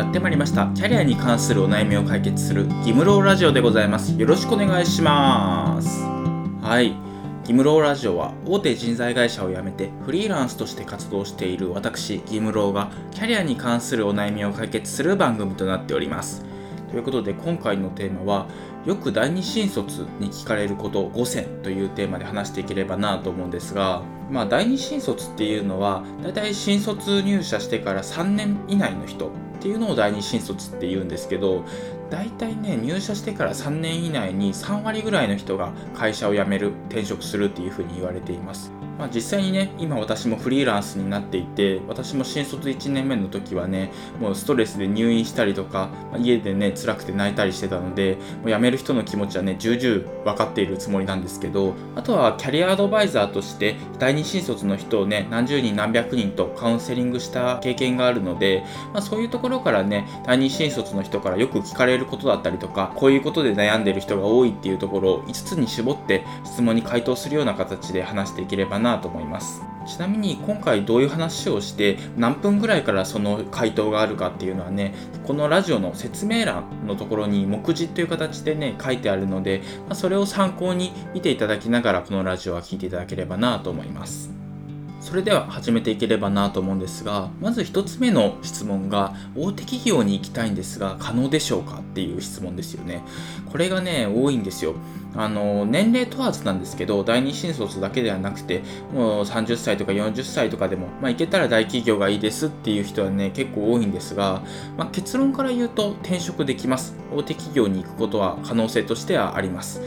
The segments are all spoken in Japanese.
やってまいりました。キャリアに関するお悩みを解決するギムローラジオでございます。よろしくお願いします。はい。ギムローラジオは大手人材会社を辞めてフリーランスとして活動している私ギムローがキャリアに関するお悩みを解決する番組となっております。ということで今回のテーマはよく第二新卒に聞かれること5選というテーマで話していければなと思うんですが、まあ、第二新卒っていうのはだいたい新卒入社してから3年以内の人っていうのを第二新卒って言うんですけど大体ね入社してから3年以内に3割ぐらいの人が会社を辞める転職するっていうふうに言われています。まあ、実際にね今私もフリーランスになっていて私も新卒1年目の時はねもうストレスで入院したりとか、まあ、家でね辛くて泣いたりしてたのでもう辞める人の気持ちはね重々分かっているつもりなんですけどあとはキャリアアドバイザーとして第二新卒の人をね何十人何百人とカウンセリングした経験があるので、まあ、そういうところからね第二新卒の人からよく聞かれることだったりとかこういうことで悩んでる人が多いっていうところを5つに絞って質問に回答するような形で話していければななと思います。ちなみに今回どういう話をして何分ぐらいからその回答があるかっていうのはねこのラジオの説明欄のところに目次という形でね書いてあるので、まあ、それを参考に見ていただきながらこのラジオは聴いていただければなと思います。それでは始めていければなと思うんですがまず1つ目の質問が大手企業に行きたいんですが可能でしょうかっていう質問ですよね。これがね多いんですよ。あの年齢問わずなんですけど第二新卒だけではなくてもう30歳とか40歳とかでも、まあ、行けたら大企業がいいですっていう人はね結構多いんですが、まあ、結論から言うと転職できます。大手企業に行くことは可能性としてはあります。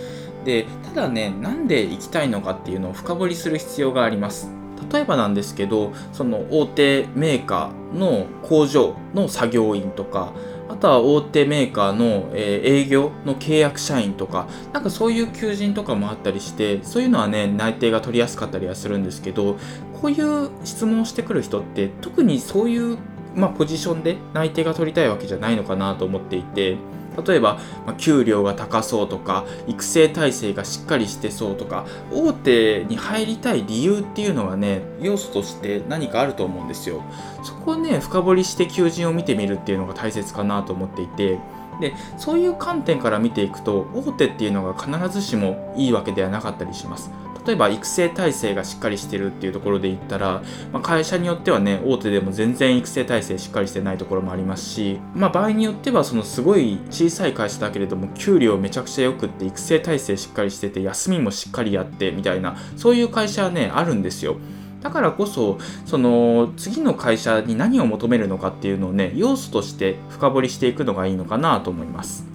でただねなんで行きたいのかっていうのを深掘りする必要があります。例えばなんですけどその大手メーカーの工場の作業員とかあとは大手メーカーの、え営業の契約社員とか、なんかそういう求人とかもあったりして、そういうのはね、内定が取りやすかったりはするんですけど、こういう質問をしてくる人って、特にそういう、まあ、ポジションで内定が取りたいわけじゃないのかなと思っていて、例えば、ま給料が高そうとか育成体制がしっかりしてそうとか大手に入りたい理由っていうのがね要素として何かあると思うんですよ。そこをね深掘りして求人を見てみるっていうのが大切かなと思っていて。でそういう観点から見ていくと大手っていうのが必ずしもいいわけではなかったりします。例えば育成体制がしっかりしてるっていうところで言ったら、まあ、会社によってはね大手でも全然育成体制しっかりしてないところもありますし、まあ、場合によってはそのすごい小さい会社だけれども給料めちゃくちゃよくって育成体制しっかりしてて休みもしっかりやってみたいなそういう会社はねあるんですよ。だからこそ、その次の会社に何を求めるのかっていうのをね、要素として深掘りしていくのがいいのかなと思います。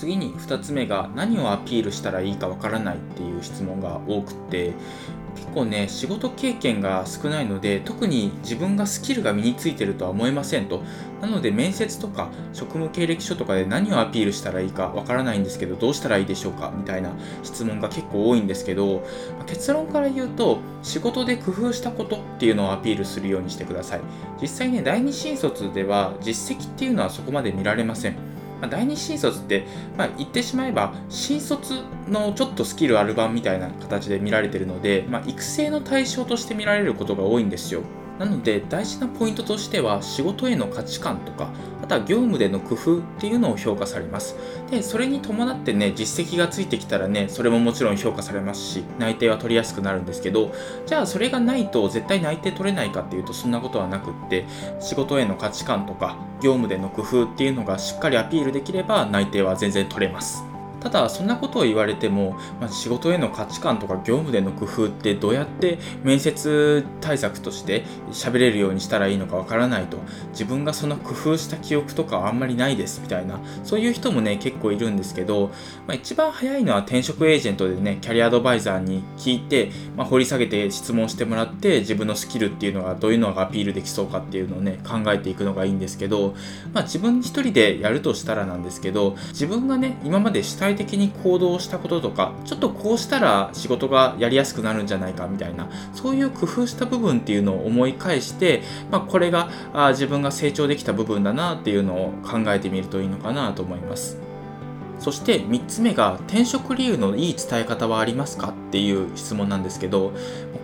次に2つ目が何をアピールしたらいいかわからないっていう質問が多くて結構ね仕事経験が少ないので特に自分がスキルが身についてるとは思えませんと。なので面接とか職務経歴書とかで何をアピールしたらいいかわからないんですけどどうしたらいいでしょうか？みたいな質問が結構多いんですけど結論から言うと仕事で工夫したことっていうのをアピールするようにしてください。実際ね第二新卒では実績っていうのはそこまで見られません。まあ、第2新卒って、まあ、言ってしまえば新卒のちょっとスキルある版みたいな形で見られてるので、まあ、育成の対象として見られることが多いんですよ。なので大事なポイントとしては仕事への価値観とかあとは業務での工夫っていうのを評価されます。でそれに伴ってね実績がついてきたらねそれももちろん評価されますし内定は取りやすくなるんですけどじゃあそれがないと絶対内定取れないかっていうとそんなことはなくって仕事への価値観とか業務での工夫っていうのがしっかりアピールできれば内定は全然取れます。ただそんなことを言われても、まあ、仕事への価値観とか業務での工夫ってどうやって面接対策として喋れるようにしたらいいのかわからないと。自分がその工夫した記憶とかあんまりないですみたいな。そういう人もね結構いるんですけど、まあ、一番早いのは転職エージェントでねキャリアアドバイザーに聞いて、まあ、掘り下げて質問してもらって自分のスキルっていうのがどういうのがアピールできそうかっていうのをね考えていくのがいいんですけど、まあ、自分一人でやるとしたらなんですけど自分がね今までしたい体的に行動したこととかちょっとこうしたら仕事がやりやすくなるんじゃないかみたいなそういう工夫した部分っていうのを思い返して、まあ、これがあ自分が成長できた部分だなっていうのを考えてみるといいのかなと思います。そして3つ目が転職理由のいい伝え方はありますかっていう質問なんですけど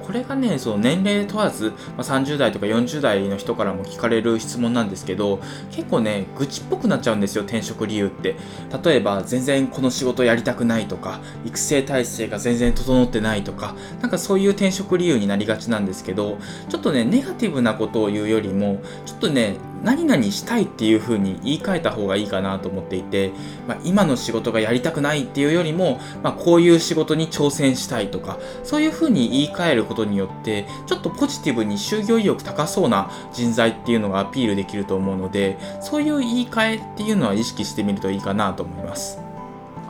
これがねその年齢問わず、まあ、30代とか40代の人からも聞かれる質問なんですけど結構ね愚痴っぽくなっちゃうんですよ転職理由って。例えば全然この仕事やりたくないとか育成体制が全然整ってないとかなんかそういう転職理由になりがちなんですけどちょっとねネガティブなことを言うよりもちょっとね何々したいっていう風に言い換えた方がいいかなと思っていて、まあ、今の仕事がやりたくないっていうよりも、まあ、こういう仕事に挑戦したいとかそういう風に言い換えることによってちょっとポジティブに就業意欲高そうな人材っていうのがアピールできると思うのでそういう言い換えっていうのは意識してみるといいかなと思います。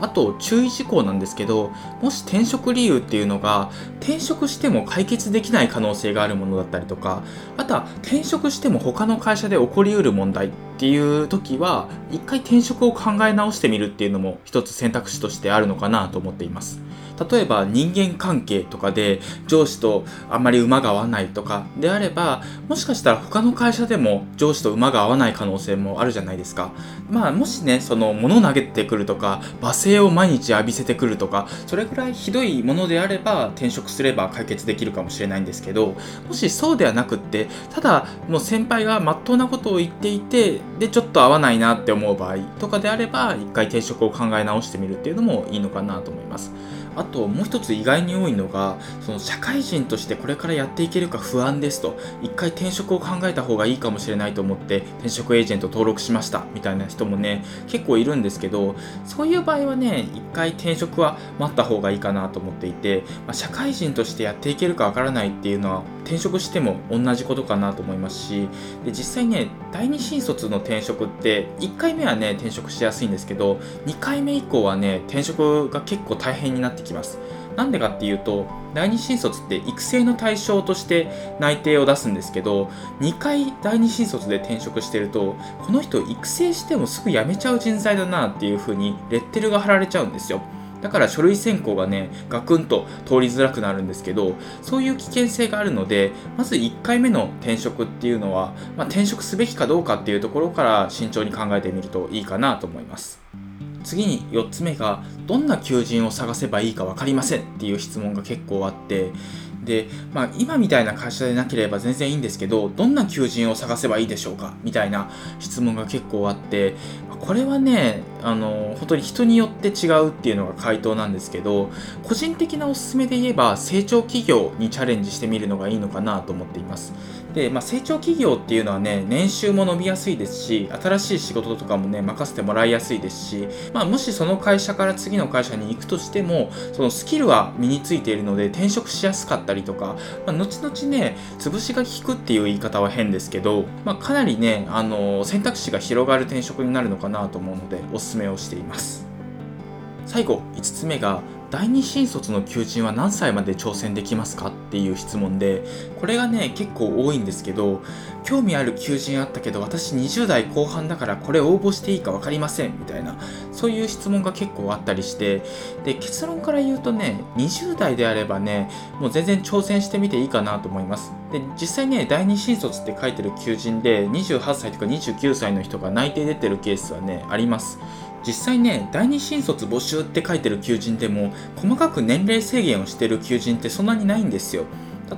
あと注意事項なんですけどもし転職理由っていうのが転職しても解決できない可能性があるものだったりとかあとは転職しても他の会社で起こりうる問題っていう時は一回転職を考え直してみるっていうのも一つ選択肢としてあるのかなと思っています。例えば人間関係とかで上司とあんまり馬が合わないとかであればもしかしたら他の会社でも上司と馬が合わない可能性もあるじゃないですかまあもしねその物投げてくるとか罵声を毎日浴びせてくるとかそれぐらいひどいものであれば転職すれば解決できるかもしれないんですけどもしそうではなくってただもう先輩がまっとうなことを言っていてでちょっと合わないなって思う場合とかであれば一回転職を考え直してみるっていうのもいいのかなと思います。あともう一つ意外に多いのがその社会人としてこれからやっていけるか不安ですと。一回転職を考えた方がいいかもしれないと思って転職エージェント登録しました。みたいな人もね結構いるんですけどそういう場合はね一回転職は待った方がいいかなと思っていて、まあ、社会人としてやっていけるかわからないっていうのは転職しても同じことかなと思いますしで実際ね第二新卒の転職って1回目はね転職しやすいんですけど2回目以降はね転職が結構大変になってきますなんでかっていうと第二新卒って育成の対象として内定を出すんですけど2回第二新卒で転職してるとこの人育成してもすぐ辞めちゃう人材だなっていう風にレッテルが貼られちゃうんですよだから書類選考がね、ガクンと通りづらくなるんですけど、そういう危険性があるので、まず1回目の転職っていうのは、まあ、転職すべきかどうかっていうところから慎重に考えてみるといいかなと思います。次に4つ目が、どんな求人を探せばいいか分かりませんっていう質問が結構あって、で、まあ、今みたいな会社でなければ全然いいんですけど、どんな求人を探せばいいでしょうかみたいな質問が結構あって、これはね、あの、本当に人によって違うっていうのが回答なんですけど、個人的なおすすめで言えば、成長企業にチャレンジしてみるのがいいのかなと思っています。で、まあ、成長企業っていうのはね、年収も伸びやすいですし、新しい仕事とかもね、任せてもらいやすいですし、まあ、もしその会社から次の会社に行くとしても、そのスキルは身についているので、転職しやすかったりとか、まあ、後々ね、潰しが効くっていう言い方は変ですけど、まあ、かなりね、あの、選択肢が広がる転職になるのかなと思うので、おすすめをしています。最後、5つ目が、第二新卒の求人は何歳まで挑戦できますかっていう質問でこれがね結構多いんですけど興味ある求人あったけど私20代後半だからこれ応募していいか分かりませんみたいなそういう質問が結構あったりしてで結論から言うとね20代であればねもう全然挑戦してみていいかなと思いますで実際ね第二新卒って書いてる求人で28歳とか29歳の人が内定出てるケースはねあります実際ね第二新卒募集って書いてる求人でも細かく年齢制限をしてる求人ってそんなにないんですよ。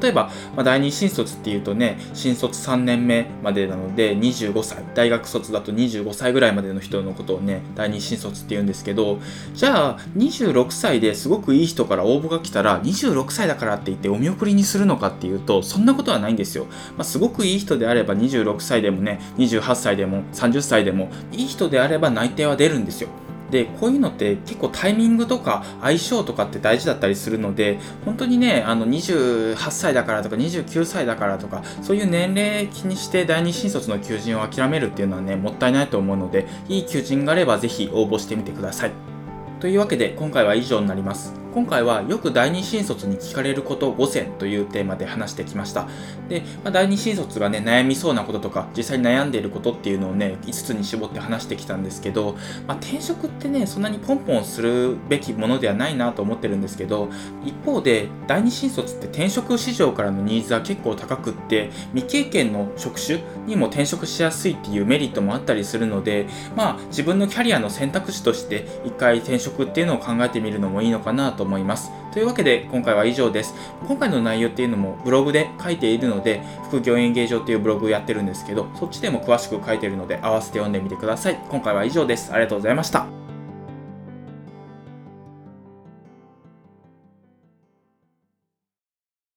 例えば、まあ、第二新卒っていうとね、新卒3年目までなので25歳、大学卒だと25歳ぐらいまでの人のことをね、第二新卒って言うんですけど、じゃあ26歳ですごくいい人から応募が来たら26歳だからって言ってお見送りにするのかっていうと、そんなことはないんですよ。まあ、すごくいい人であれば26歳でもね、28歳でも30歳でも、いい人であれば内定は出るんですよ。でこういうのって結構タイミングとか相性とかって大事だったりするので本当にねあの28歳だからとか29歳だからとかそういう年齢気にして第二新卒の求人を諦めるっていうのはねもったいないと思うのでいい求人があればぜひ応募してみてください。というわけで今回は以上になります。今回はよく第二新卒に聞かれること5選というテーマで話してきました。で、まあ、第二新卒がね、悩みそうなこととか、実際に悩んでいることっていうのをね、5つに絞って話してきたんですけど、まあ、転職ってね、そんなにポンポンするべきものではないなと思ってるんですけど、一方で、第二新卒って転職市場からのニーズは結構高くって、未経験の職種にも転職しやすいっていうメリットもあったりするので、まあ、自分のキャリアの選択肢として、一回転職っていうのを考えてみるのもいいのかなと思います。というわけで今回は以上です。今回の内容っていうのもブログで書いているので、副業演芸場っていうブログをやってるんですけど、そっちでも詳しく書いてるので合わせて読んでみてください。今回は以上です。ありがとうございました。